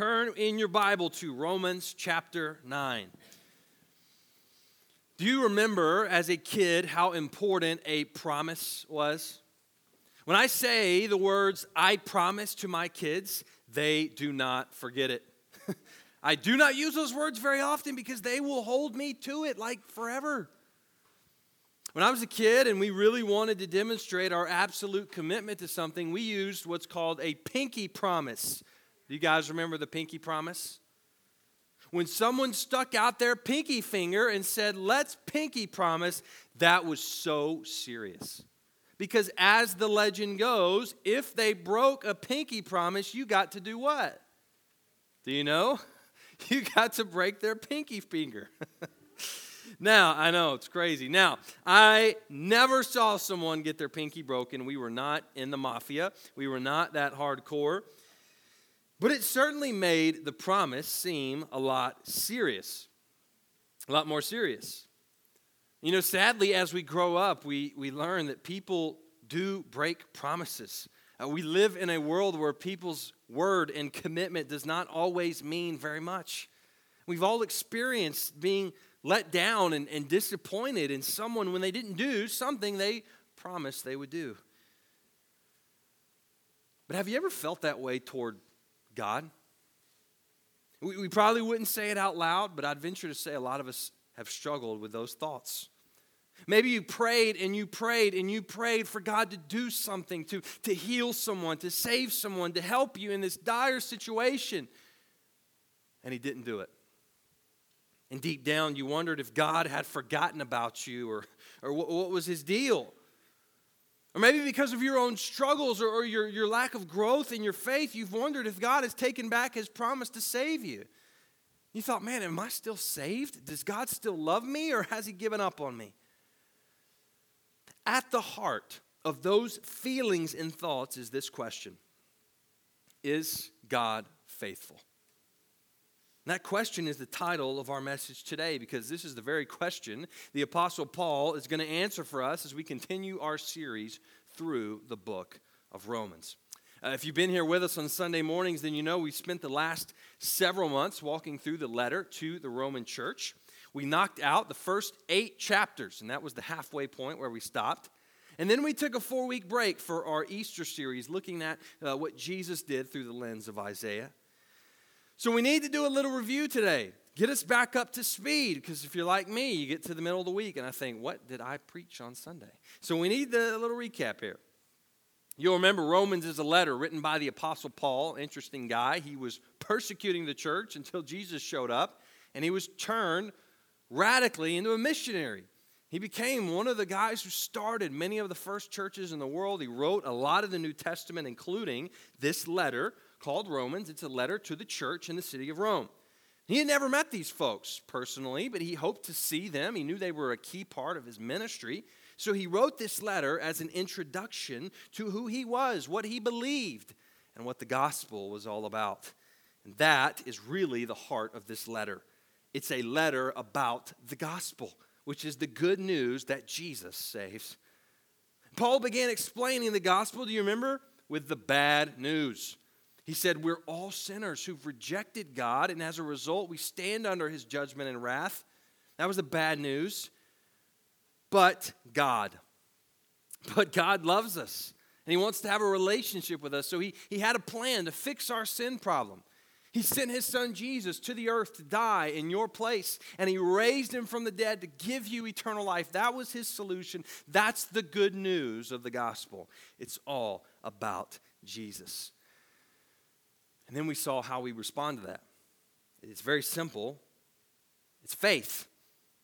turn in your Bible to Romans chapter 9. Do you remember as a kid how important a promise was? When I say the words, I promise to my kids, they do not forget it. I do not use those words very often because they will hold me to it like forever. When I was a kid and we really wanted to demonstrate our absolute commitment to something, we used what's called a pinky promise. You guys remember the pinky promise? When someone stuck out their pinky finger and said, Let's pinky promise, that was so serious. Because as the legend goes, if they broke a pinky promise, you got to do what? Do you know? You got to break their pinky finger. Now, I know it's crazy. Now, I never saw someone get their pinky broken. We were not in the mafia, we were not that hardcore. But it certainly made the promise seem a lot serious, a lot more serious. You know, sadly, as we grow up, we, we learn that people do break promises. Uh, we live in a world where people's word and commitment does not always mean very much. We've all experienced being let down and, and disappointed in someone when they didn't do something they promised they would do. But have you ever felt that way toward God? We, we probably wouldn't say it out loud, but I'd venture to say a lot of us have struggled with those thoughts. Maybe you prayed and you prayed and you prayed for God to do something, to, to heal someone, to save someone, to help you in this dire situation, and He didn't do it. And deep down, you wondered if God had forgotten about you or, or what, what was his deal. Or maybe because of your own struggles or, or, your, your lack of growth in your faith, you've wondered if God has taken back his promise to save you. You thought, man, am I still saved? Does God still love me or has he given up on me? At the heart of those feelings and thoughts is this question Is God faithful? That question is the title of our message today because this is the very question the Apostle Paul is going to answer for us as we continue our series through the book of Romans. Uh, if you've been here with us on Sunday mornings, then you know we spent the last several months walking through the letter to the Roman church. We knocked out the first eight chapters, and that was the halfway point where we stopped. And then we took a four week break for our Easter series, looking at uh, what Jesus did through the lens of Isaiah. So we need to do a little review today. Get us back up to speed because if you're like me, you get to the middle of the week and I think, what did I preach on Sunday? So we need a little recap here. You'll remember Romans is a letter written by the Apostle Paul, interesting guy. He was persecuting the church until Jesus showed up and he was turned radically into a missionary. He became one of the guys who started many of the first churches in the world. He wrote a lot of the New Testament, including this letter called Romans. It's a letter to the church in the city of Rome. He had never met these folks personally, but he hoped to see them. He knew they were a key part of his ministry. So he wrote this letter as an introduction to who he was, what he believed, and what the gospel was all about. And that is really the heart of this letter. It's a letter about the gospel, which is the good news that Jesus saves. Paul began explaining the gospel, do you remember? With the bad news. He said, We're all sinners who've rejected God, and as a result, we stand under his judgment and wrath. That was the bad news. But God. But God loves us, and he wants to have a relationship with us. So he, he had a plan to fix our sin problem. He sent his son Jesus to the earth to die in your place, and he raised him from the dead to give you eternal life. That was his solution. That's the good news of the gospel. It's all about Jesus. And then we saw how we respond to that. It's very simple it's faith.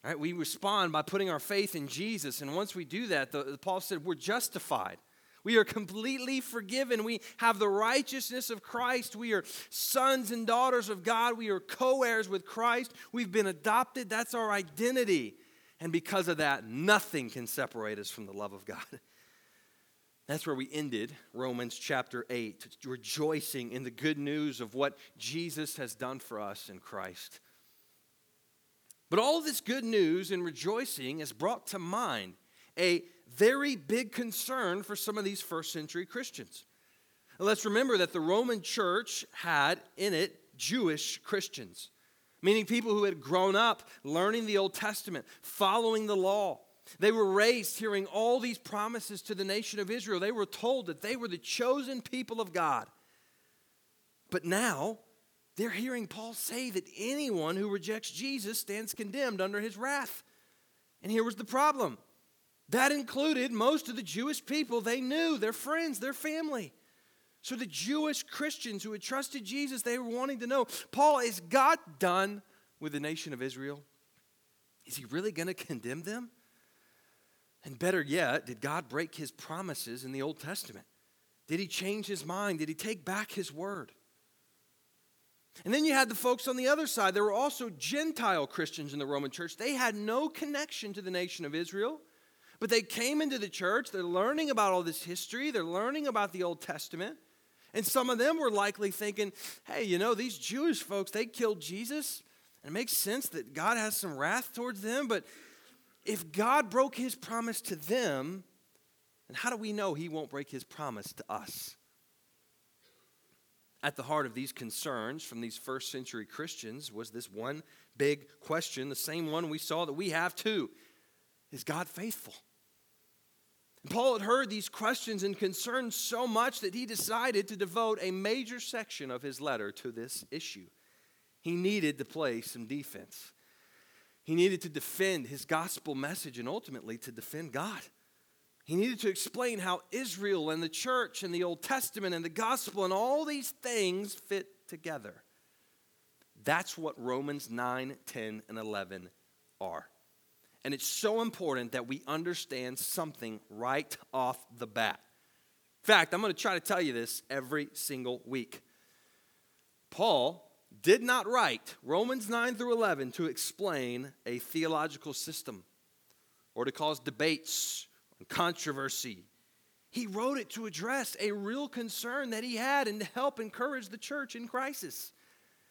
Right? We respond by putting our faith in Jesus. And once we do that, the, the, Paul said we're justified. We are completely forgiven. We have the righteousness of Christ. We are sons and daughters of God. We are co heirs with Christ. We've been adopted. That's our identity. And because of that, nothing can separate us from the love of God. That's where we ended Romans chapter 8, rejoicing in the good news of what Jesus has done for us in Christ. But all this good news and rejoicing has brought to mind a very big concern for some of these first century Christians. Let's remember that the Roman church had in it Jewish Christians, meaning people who had grown up learning the Old Testament, following the law. They were raised hearing all these promises to the nation of Israel. They were told that they were the chosen people of God. But now, they're hearing Paul say that anyone who rejects Jesus stands condemned under his wrath. And here was the problem that included most of the Jewish people they knew, their friends, their family. So the Jewish Christians who had trusted Jesus, they were wanting to know Paul, is God done with the nation of Israel? Is he really going to condemn them? And better yet, did God break his promises in the Old Testament? Did he change his mind? Did he take back his word? And then you had the folks on the other side. There were also Gentile Christians in the Roman church. They had no connection to the nation of Israel, but they came into the church. They're learning about all this history, they're learning about the Old Testament. And some of them were likely thinking, hey, you know, these Jewish folks, they killed Jesus. And it makes sense that God has some wrath towards them. But if God broke his promise to them, then how do we know he won't break his promise to us? At the heart of these concerns from these first century Christians was this one big question, the same one we saw that we have too Is God faithful? And Paul had heard these questions and concerns so much that he decided to devote a major section of his letter to this issue. He needed to play some defense. He needed to defend his gospel message and ultimately to defend God. He needed to explain how Israel and the church and the Old Testament and the gospel and all these things fit together. That's what Romans 9, 10, and 11 are. And it's so important that we understand something right off the bat. In fact, I'm going to try to tell you this every single week. Paul did not write Romans 9 through 11 to explain a theological system or to cause debates and controversy. He wrote it to address a real concern that he had and to help encourage the church in crisis.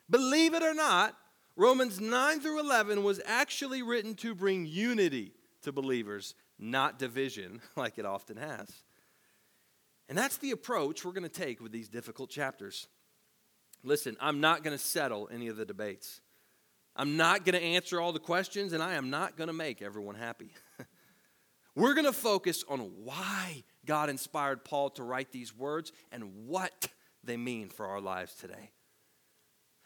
Believe it or not, Romans 9 through 11 was actually written to bring unity to believers, not division like it often has. And that's the approach we're going to take with these difficult chapters. Listen, I'm not going to settle any of the debates. I'm not going to answer all the questions, and I am not going to make everyone happy. We're going to focus on why God inspired Paul to write these words and what they mean for our lives today.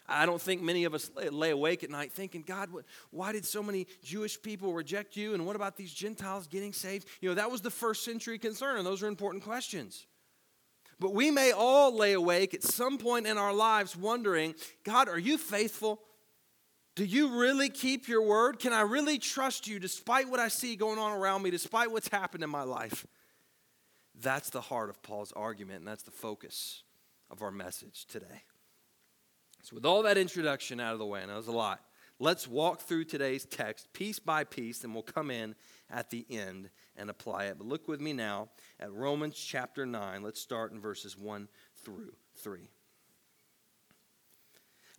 I don't think many of us lay awake at night thinking, God, why did so many Jewish people reject you? And what about these Gentiles getting saved? You know, that was the first century concern, and those are important questions. But we may all lay awake at some point in our lives wondering, God, are you faithful? Do you really keep your word? Can I really trust you despite what I see going on around me, despite what's happened in my life? That's the heart of Paul's argument, and that's the focus of our message today. So, with all that introduction out of the way, and that was a lot, let's walk through today's text piece by piece, and we'll come in at the end and apply it. But look with me now at Romans chapter 9. Let's start in verses 1 through 3.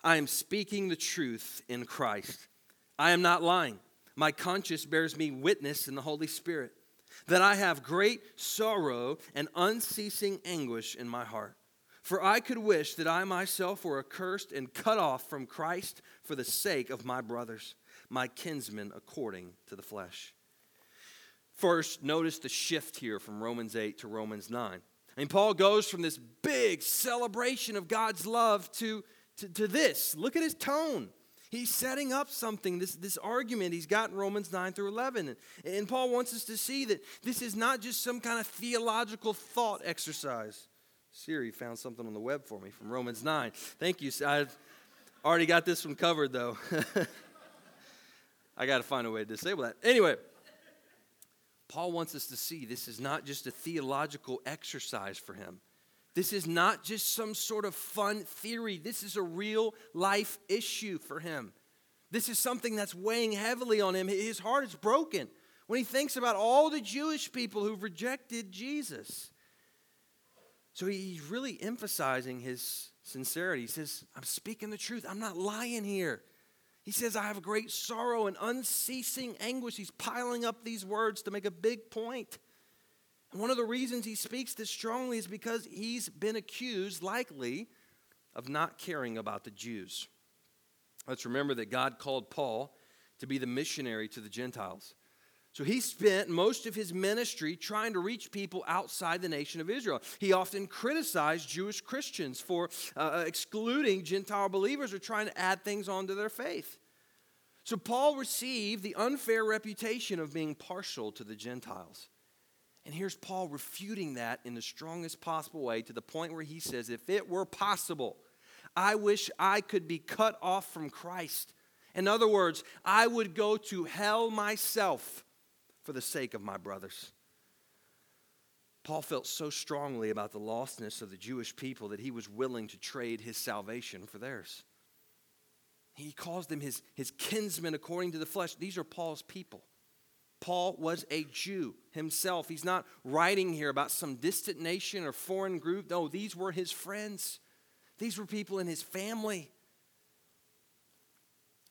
I am speaking the truth in Christ. I am not lying. My conscience bears me witness in the Holy Spirit that I have great sorrow and unceasing anguish in my heart. For I could wish that I myself were accursed and cut off from Christ for the sake of my brothers, my kinsmen according to the flesh. First, notice the shift here from Romans 8 to Romans 9. And Paul goes from this big celebration of God's love to to, to this. Look at his tone. He's setting up something, this, this argument he's got in Romans 9 through 11. And, and Paul wants us to see that this is not just some kind of theological thought exercise. Siri found something on the web for me from Romans 9. Thank you. I've already got this one covered, though. I got to find a way to disable that. Anyway, Paul wants us to see this is not just a theological exercise for him. This is not just some sort of fun theory. This is a real life issue for him. This is something that's weighing heavily on him. His heart is broken when he thinks about all the Jewish people who've rejected Jesus. So he's really emphasizing his sincerity. He says, I'm speaking the truth. I'm not lying here. He says, I have great sorrow and unceasing anguish. He's piling up these words to make a big point. And one of the reasons he speaks this strongly is because he's been accused, likely, of not caring about the Jews. Let's remember that God called Paul to be the missionary to the Gentiles. So he spent most of his ministry trying to reach people outside the nation of Israel. He often criticized Jewish Christians for uh, uh, excluding Gentile believers or trying to add things onto their faith. So Paul received the unfair reputation of being partial to the Gentiles. And here's Paul refuting that in the strongest possible way to the point where he says, If it were possible, I wish I could be cut off from Christ. In other words, I would go to hell myself for the sake of my brothers. Paul felt so strongly about the lostness of the Jewish people that he was willing to trade his salvation for theirs. He calls them his, his kinsmen according to the flesh. These are Paul's people. Paul was a Jew himself. He's not writing here about some distant nation or foreign group. No, these were his friends, these were people in his family.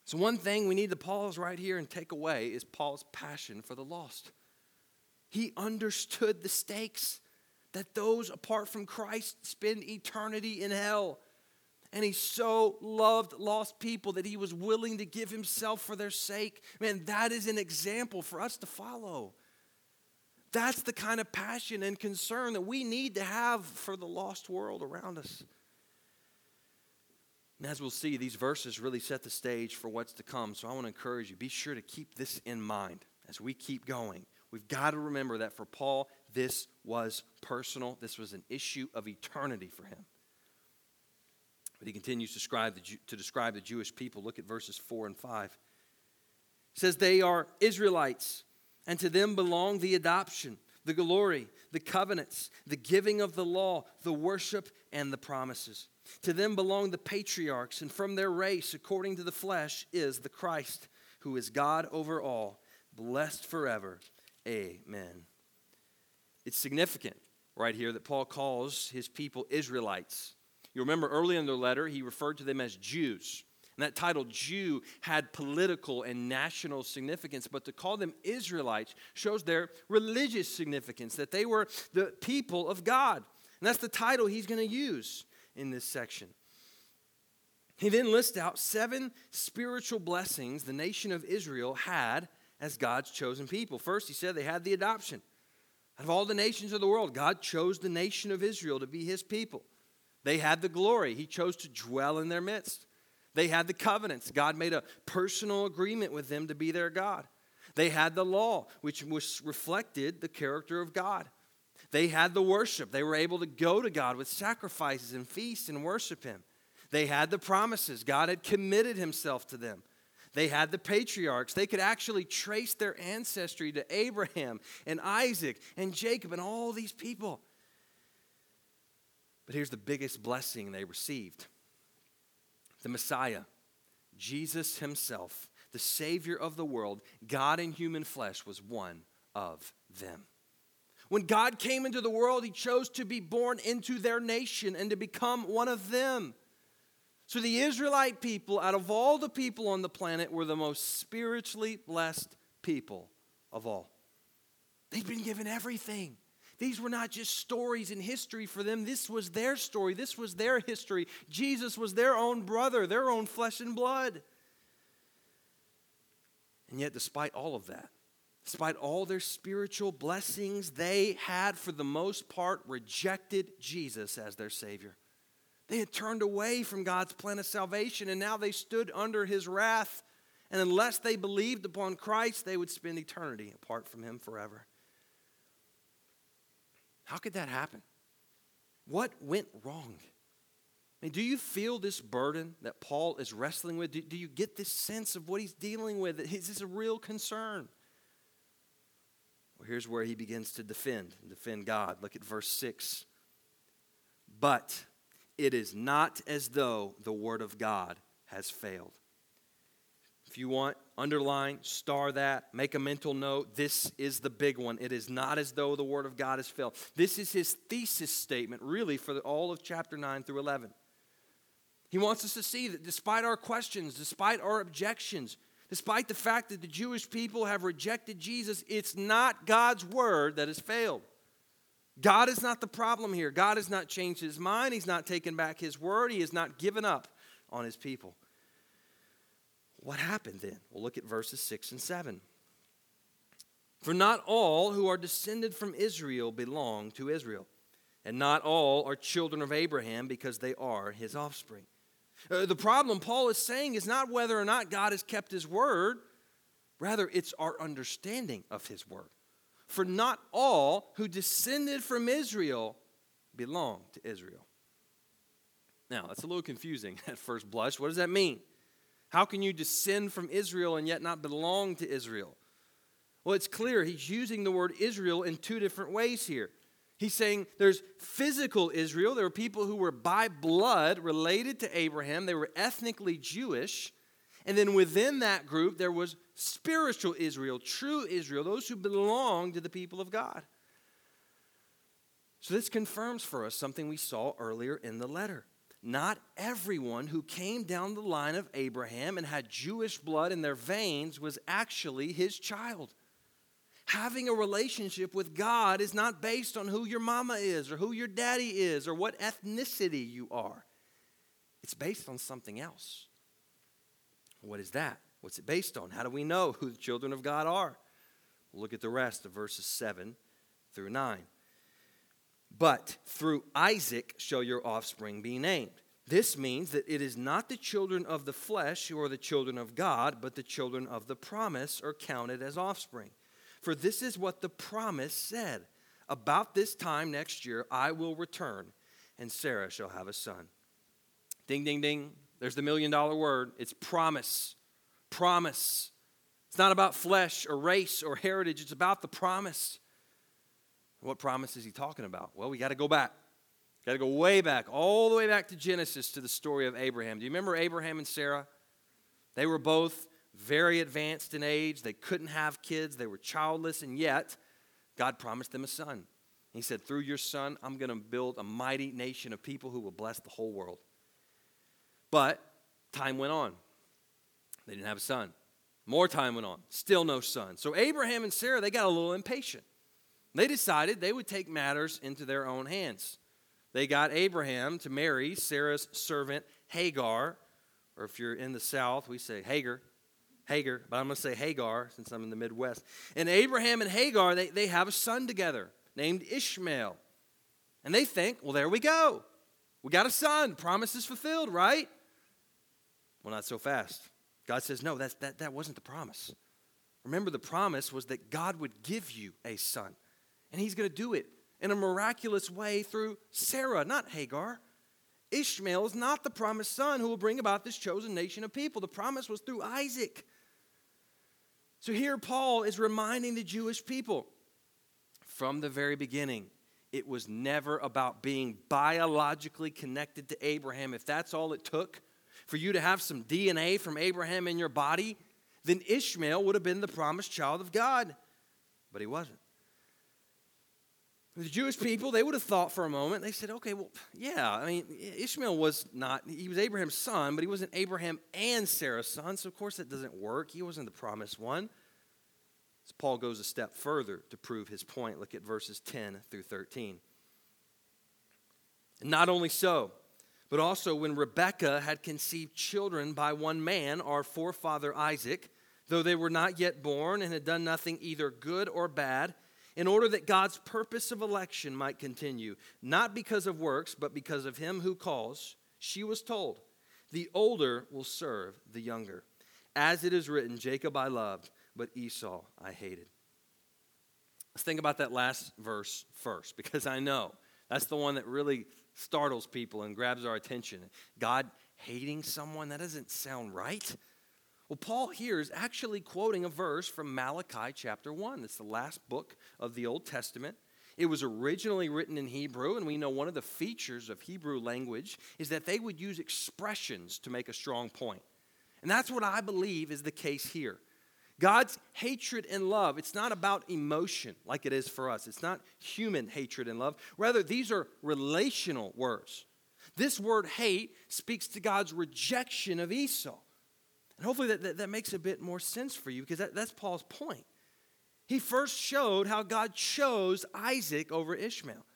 So, one thing we need to pause right here and take away is Paul's passion for the lost. He understood the stakes that those apart from Christ spend eternity in hell. And he so loved lost people that he was willing to give himself for their sake. Man, that is an example for us to follow. That's the kind of passion and concern that we need to have for the lost world around us. And as we'll see, these verses really set the stage for what's to come. So I want to encourage you be sure to keep this in mind as we keep going. We've got to remember that for Paul, this was personal, this was an issue of eternity for him. But he continues to describe the, to describe the Jewish people. Look at verses 4 and 5. He says, They are Israelites, and to them belong the adoption, the glory, the covenants, the giving of the law, the worship, and the promises. To them belong the patriarchs, and from their race, according to the flesh, is the Christ, who is God over all, blessed forever. Amen. It's significant right here that Paul calls his people Israelites. You remember early in the letter, he referred to them as Jews. And that title, Jew, had political and national significance, but to call them Israelites shows their religious significance, that they were the people of God. And that's the title he's going to use in this section. He then lists out seven spiritual blessings the nation of Israel had as God's chosen people. First, he said they had the adoption. Out of all the nations of the world, God chose the nation of Israel to be his people. They had the glory, he chose to dwell in their midst. They had the covenants. God made a personal agreement with them to be their God. They had the law, which was reflected the character of God. They had the worship. They were able to go to God with sacrifices and feasts and worship Him. They had the promises. God had committed Himself to them. They had the patriarchs. They could actually trace their ancestry to Abraham and Isaac and Jacob and all these people. But here's the biggest blessing they received the Messiah, Jesus Himself, the Savior of the world, God in human flesh, was one of them. When God came into the world, He chose to be born into their nation and to become one of them. So the Israelite people, out of all the people on the planet, were the most spiritually blessed people of all. They'd been given everything. These were not just stories in history for them. This was their story. This was their history. Jesus was their own brother, their own flesh and blood. And yet, despite all of that, Despite all their spiritual blessings, they had, for the most part, rejected Jesus as their Savior. They had turned away from God's plan of salvation, and now they stood under His wrath. And unless they believed upon Christ, they would spend eternity apart from Him forever. How could that happen? What went wrong? I mean, do you feel this burden that Paul is wrestling with? Do, do you get this sense of what he's dealing with? Is this a real concern? Well, here's where he begins to defend, defend God. Look at verse 6. But it is not as though the word of God has failed. If you want, underline, star that, make a mental note. This is the big one. It is not as though the word of God has failed. This is his thesis statement, really, for all of chapter 9 through 11. He wants us to see that despite our questions, despite our objections, Despite the fact that the Jewish people have rejected Jesus, it's not God's word that has failed. God is not the problem here. God has not changed his mind. He's not taken back his word. He has not given up on his people. What happened then? We'll look at verses 6 and 7. For not all who are descended from Israel belong to Israel, and not all are children of Abraham because they are his offspring. Uh, the problem Paul is saying is not whether or not God has kept his word, rather, it's our understanding of his word. For not all who descended from Israel belong to Israel. Now, that's a little confusing at first blush. What does that mean? How can you descend from Israel and yet not belong to Israel? Well, it's clear he's using the word Israel in two different ways here. He's saying there's physical Israel. There were people who were by blood related to Abraham, they were ethnically Jewish. And then within that group, there was spiritual Israel, true Israel, those who belong to the people of God. So this confirms for us something we saw earlier in the letter. Not everyone who came down the line of Abraham and had Jewish blood in their veins was actually his child. Having a relationship with God is not based on who your mama is or who your daddy is or what ethnicity you are. It's based on something else. What is that? What's it based on? How do we know who the children of God are? Look at the rest of verses 7 through 9. But through Isaac shall your offspring be named. This means that it is not the children of the flesh who are the children of God, but the children of the promise are counted as offspring. For this is what the promise said About this time next year, I will return, and Sarah shall have a son. Ding, ding, ding. There's the million dollar word. It's promise. Promise. It's not about flesh or race or heritage, it's about the promise. What promise is he talking about? Well, we got to go back. Got to go way back, all the way back to Genesis to the story of Abraham. Do you remember Abraham and Sarah? They were both very advanced in age. They couldn't have kids. They were childless, and yet God promised them a son. He said, Through your son, I'm going to build a mighty nation of people who will bless the whole world. But time went on. They didn't have a son. More time went on. Still no son. So Abraham and Sarah, they got a little impatient. They decided they would take matters into their own hands. They got Abraham to marry Sarah's servant Hagar, or if you're in the South, we say Hagar. Hagar, but I'm going to say Hagar since I'm in the Midwest. And Abraham and Hagar, they, they have a son together named Ishmael. And they think, well, there we go. We got a son. Promise is fulfilled, right? Well, not so fast. God says, no, that's, that, that wasn't the promise. Remember, the promise was that God would give you a son. And he's going to do it in a miraculous way through Sarah, not Hagar. Ishmael is not the promised son who will bring about this chosen nation of people. The promise was through Isaac. So here Paul is reminding the Jewish people from the very beginning, it was never about being biologically connected to Abraham. If that's all it took for you to have some DNA from Abraham in your body, then Ishmael would have been the promised child of God. But he wasn't. The Jewish people, they would have thought for a moment, they said, okay, well, yeah, I mean, Ishmael was not, he was Abraham's son, but he wasn't Abraham and Sarah's son, so of course that doesn't work. He wasn't the promised one. So Paul goes a step further to prove his point. Look at verses 10 through 13. And not only so, but also when Rebekah had conceived children by one man, our forefather Isaac, though they were not yet born and had done nothing either good or bad, in order that God's purpose of election might continue, not because of works, but because of him who calls, she was told, The older will serve the younger. As it is written, Jacob I loved, but Esau I hated. Let's think about that last verse first, because I know that's the one that really startles people and grabs our attention. God hating someone, that doesn't sound right. Well, Paul here is actually quoting a verse from Malachi chapter 1. It's the last book of the Old Testament. It was originally written in Hebrew, and we know one of the features of Hebrew language is that they would use expressions to make a strong point. And that's what I believe is the case here. God's hatred and love, it's not about emotion like it is for us. It's not human hatred and love. Rather, these are relational words. This word hate speaks to God's rejection of Esau. And hopefully that, that, that makes a bit more sense for you because that, that's Paul's point. He first showed how God chose Isaac over Ishmael.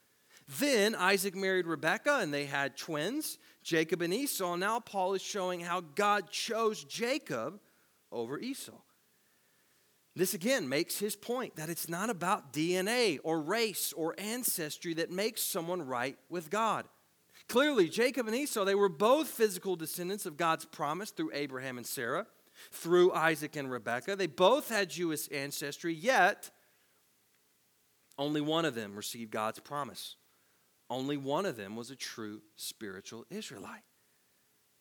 Then Isaac married Rebekah, and they had twins, Jacob and Esau. Now Paul is showing how God chose Jacob over Esau. This again makes his point that it's not about DNA or race or ancestry that makes someone right with God. Clearly, Jacob and Esau, they were both physical descendants of God's promise through Abraham and Sarah, through Isaac and Rebekah. They both had Jewish ancestry, yet only one of them received God's promise. Only one of them was a true spiritual Israelite.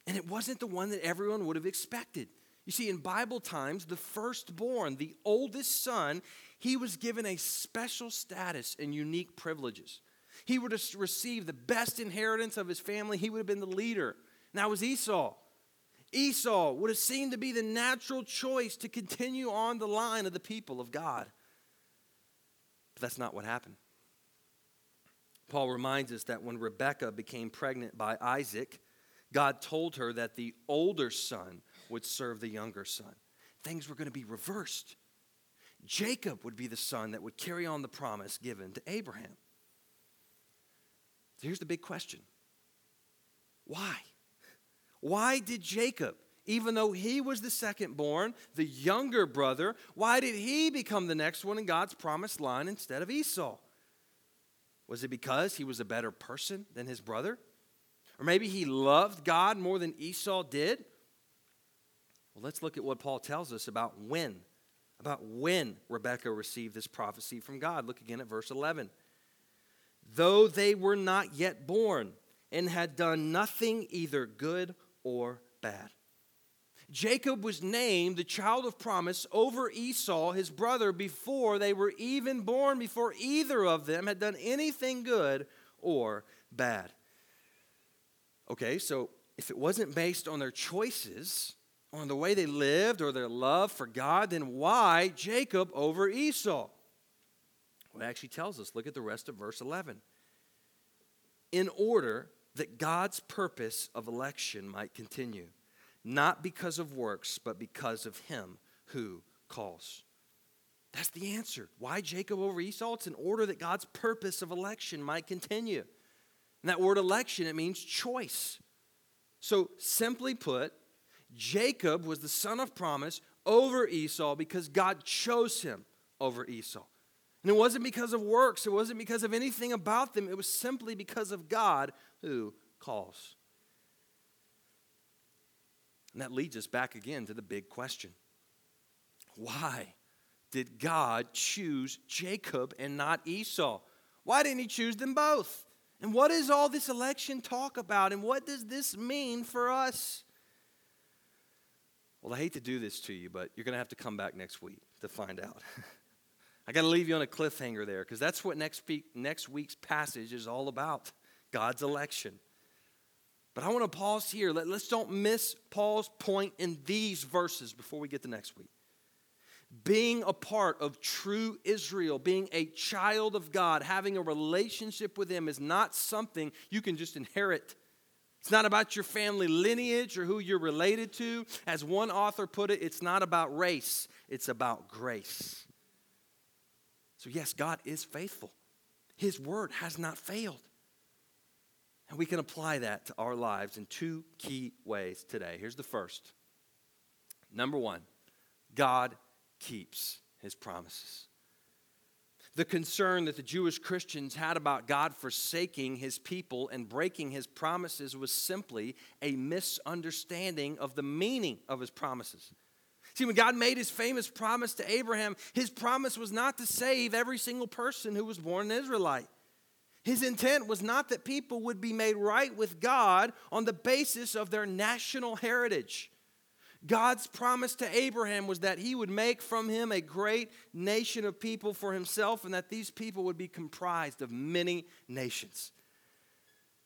And it wasn't the one that everyone would have expected. You see, in Bible times, the firstborn, the oldest son, he was given a special status and unique privileges. He would have received the best inheritance of his family. He would have been the leader. Now was Esau. Esau would have seemed to be the natural choice to continue on the line of the people of God. But that's not what happened. Paul reminds us that when Rebekah became pregnant by Isaac, God told her that the older son would serve the younger son. Things were going to be reversed. Jacob would be the son that would carry on the promise given to Abraham. Here's the big question why? Why did Jacob, even though he was the second born, the younger brother, why did he become the next one in God's promised line instead of Esau? Was it because he was a better person than his brother? Or maybe he loved God more than Esau did? Well, let's look at what Paul tells us about when, about when Rebekah received this prophecy from God. Look again at verse 11 though they were not yet born and had done nothing either good or bad. Jacob was named the child of promise over Esau, his brother, before they were even born, before either of them had done anything good or bad. Okay, so if it wasn't based on their choices, on the way they lived or their love for God, then why Jacob over Esau? Well, it actually tells us. Look at the rest of verse 11. In order that God's purpose of election might continue, not because of works, but because of him who calls. That's the answer. Why Jacob over Esau? It's in order that God's purpose of election might continue. And that word election, it means choice. So, simply put, Jacob was the son of promise over Esau because God chose him over Esau. And it wasn't because of works, it wasn't because of anything about them, it was simply because of God who calls. And that leads us back again to the big question why did God choose Jacob and not Esau? Why didn't he choose them both? And what is all this election talk about? And what does this mean for us? Well, I hate to do this to you, but you're going to have to come back next week to find out. I got to leave you on a cliffhanger there because that's what next, week, next week's passage is all about God's election. But I want to pause here. Let, us don't miss Paul's point in these verses before we get to next week. Being a part of true Israel, being a child of God, having a relationship with Him is not something you can just inherit. It's not about your family lineage or who you're related to. As one author put it, it's not about race, it's about grace. So, yes, God is faithful. His word has not failed. And we can apply that to our lives in two key ways today. Here's the first. Number one, God keeps his promises. The concern that the Jewish Christians had about God forsaking his people and breaking his promises was simply a misunderstanding of the meaning of his promises. See, when God made his famous promise to Abraham, his promise was not to save every single person who was born an Israelite. His intent was not that people would be made right with God on the basis of their national heritage. God's promise to Abraham was that he would make from him a great nation of people for himself and that these people would be comprised of many nations.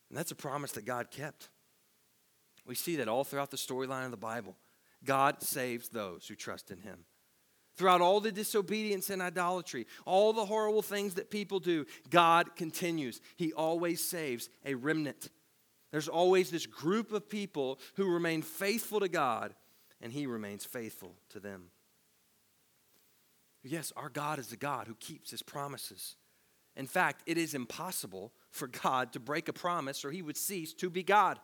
And that's a promise that God kept. We see that all throughout the storyline of the Bible. God saves those who trust in him. Throughout all the disobedience and idolatry, all the horrible things that people do, God continues. He always saves a remnant. There's always this group of people who remain faithful to God, and He remains faithful to them. Yes, our God is a God who keeps His promises. In fact, it is impossible for God to break a promise or he would cease to be God.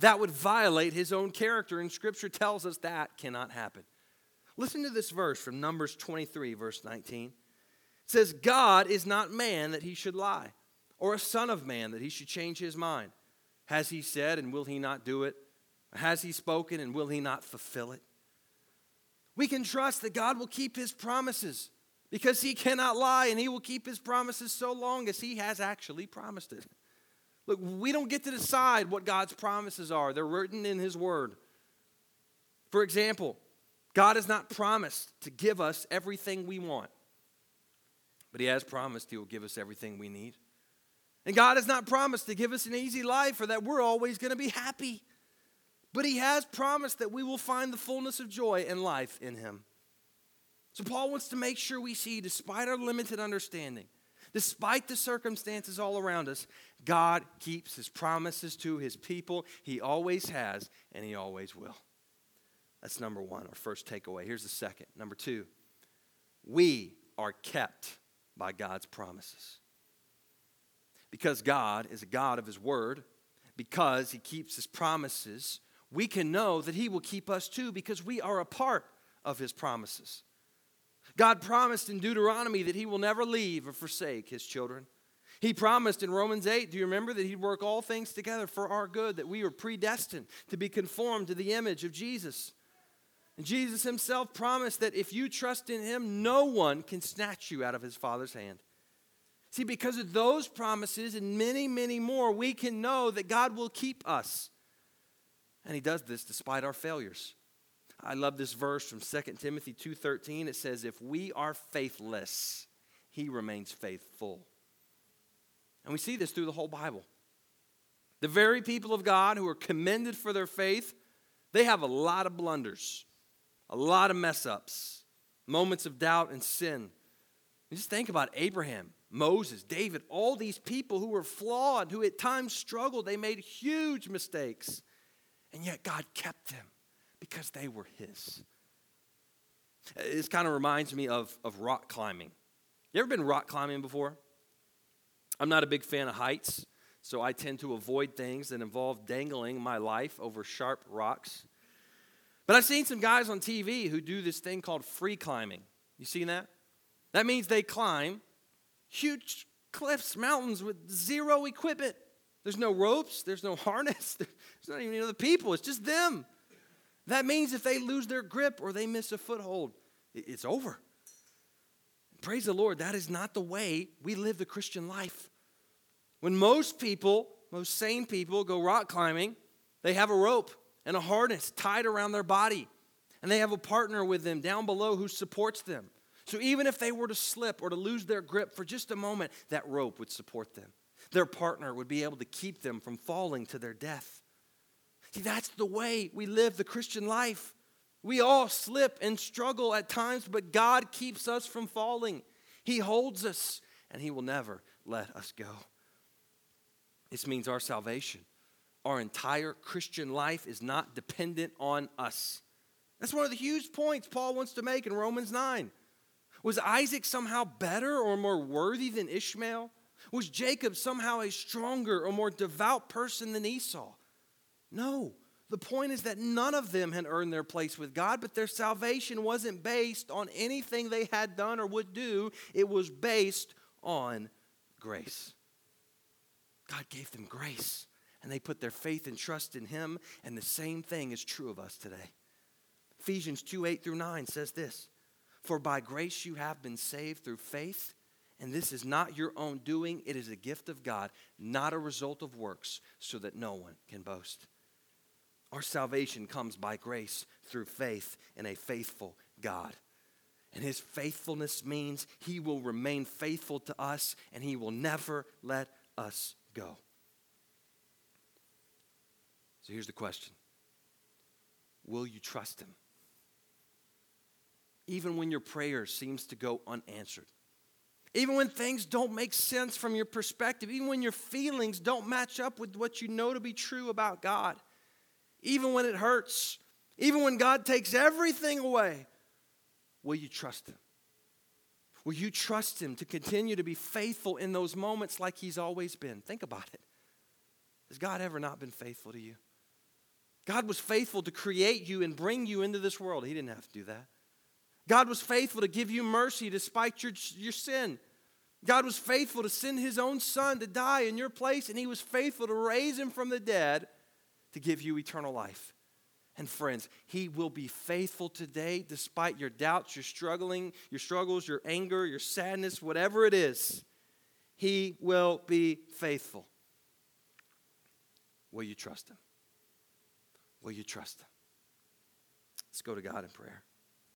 That would violate his own character, and Scripture tells us that cannot happen. Listen to this verse from Numbers 23, verse 19. It says, God is not man that he should lie, or a son of man that he should change his mind. Has he said, and will he not do it? Has he spoken, and will he not fulfill it? We can trust that God will keep his promises because he cannot lie, and he will keep his promises so long as he has actually promised it. Look, we don't get to decide what God's promises are, they're written in His Word. For example, God has not promised to give us everything we want, but He has promised He will give us everything we need. And God has not promised to give us an easy life or that we're always going to be happy, but He has promised that we will find the fullness of joy and life in Him. So, Paul wants to make sure we see, despite our limited understanding, Despite the circumstances all around us, God keeps his promises to his people. He always has, and he always will. That's number one, our first takeaway. Here's the second. Number two, we are kept by God's promises. Because God is a God of his word, because he keeps his promises, we can know that he will keep us too because we are a part of his promises. God promised in Deuteronomy that He will never leave or forsake His children. He promised in Romans 8, do you remember that He'd work all things together for our good, that we were predestined to be conformed to the image of Jesus? And Jesus Himself promised that if you trust in Him, no one can snatch you out of His Father's hand. See, because of those promises and many, many more, we can know that God will keep us. And He does this despite our failures. I love this verse from 2 Timothy 2:13. It says, "If we are faithless, he remains faithful." And we see this through the whole Bible. The very people of God who are commended for their faith, they have a lot of blunders, a lot of mess ups, moments of doubt and sin. just think about Abraham, Moses, David, all these people who were flawed, who at times struggled. They made huge mistakes, and yet God kept them because they were his. This kind of reminds me of, of rock climbing. You ever been rock climbing before? I'm not a big fan of heights, so I tend to avoid things that involve dangling my life over sharp rocks. But I've seen some guys on TV who do this thing called free climbing. You seen that? That means they climb huge cliffs, mountains with zero equipment. There's no ropes, there's no harness, there's not even other people, it's just them. That means if they lose their grip or they miss a foothold, it's over. Praise the Lord, that is not the way we live the Christian life. When most people, most sane people, go rock climbing, they have a rope and a harness tied around their body, and they have a partner with them down below who supports them. So even if they were to slip or to lose their grip for just a moment, that rope would support them. Their partner would be able to keep them from falling to their death. See, that's the way we live the Christian life. We all slip and struggle at times, but God keeps us from falling. He holds us, and He will never let us go. This means our salvation, our entire Christian life is not dependent on us. That's one of the huge points Paul wants to make in Romans 9. Was Isaac somehow better or more worthy than Ishmael? Was Jacob somehow a stronger or more devout person than Esau? No. The point is that none of them had earned their place with God, but their salvation wasn't based on anything they had done or would do. It was based on grace. God gave them grace, and they put their faith and trust in Him, and the same thing is true of us today. Ephesians 2 8 through 9 says this For by grace you have been saved through faith and this is not your own doing, it is a gift of God, not a result of works, so that no one can boast. Our salvation comes by grace through faith in a faithful God. And his faithfulness means he will remain faithful to us and he will never let us go. So here's the question Will you trust him? Even when your prayer seems to go unanswered. Even when things don't make sense from your perspective, even when your feelings don't match up with what you know to be true about God even when it hurts, even when God takes everything away, will you trust Him? Will you trust Him to continue to be faithful in those moments like He's always been? Think about it. Has God ever not been faithful to you? God was faithful to create you and bring you into this world. He didn't have to do that. God was faithful to give you mercy despite your, your sin. God was faithful to send his own son to die in your place, and he was faithful to raise him from the dead to give you eternal life. And friends, he will be faithful today despite your doubts, your struggling, your struggles, your anger, your sadness, whatever it is. He will be faithful. Will you trust him? Will you trust him? Let's go to God in prayer.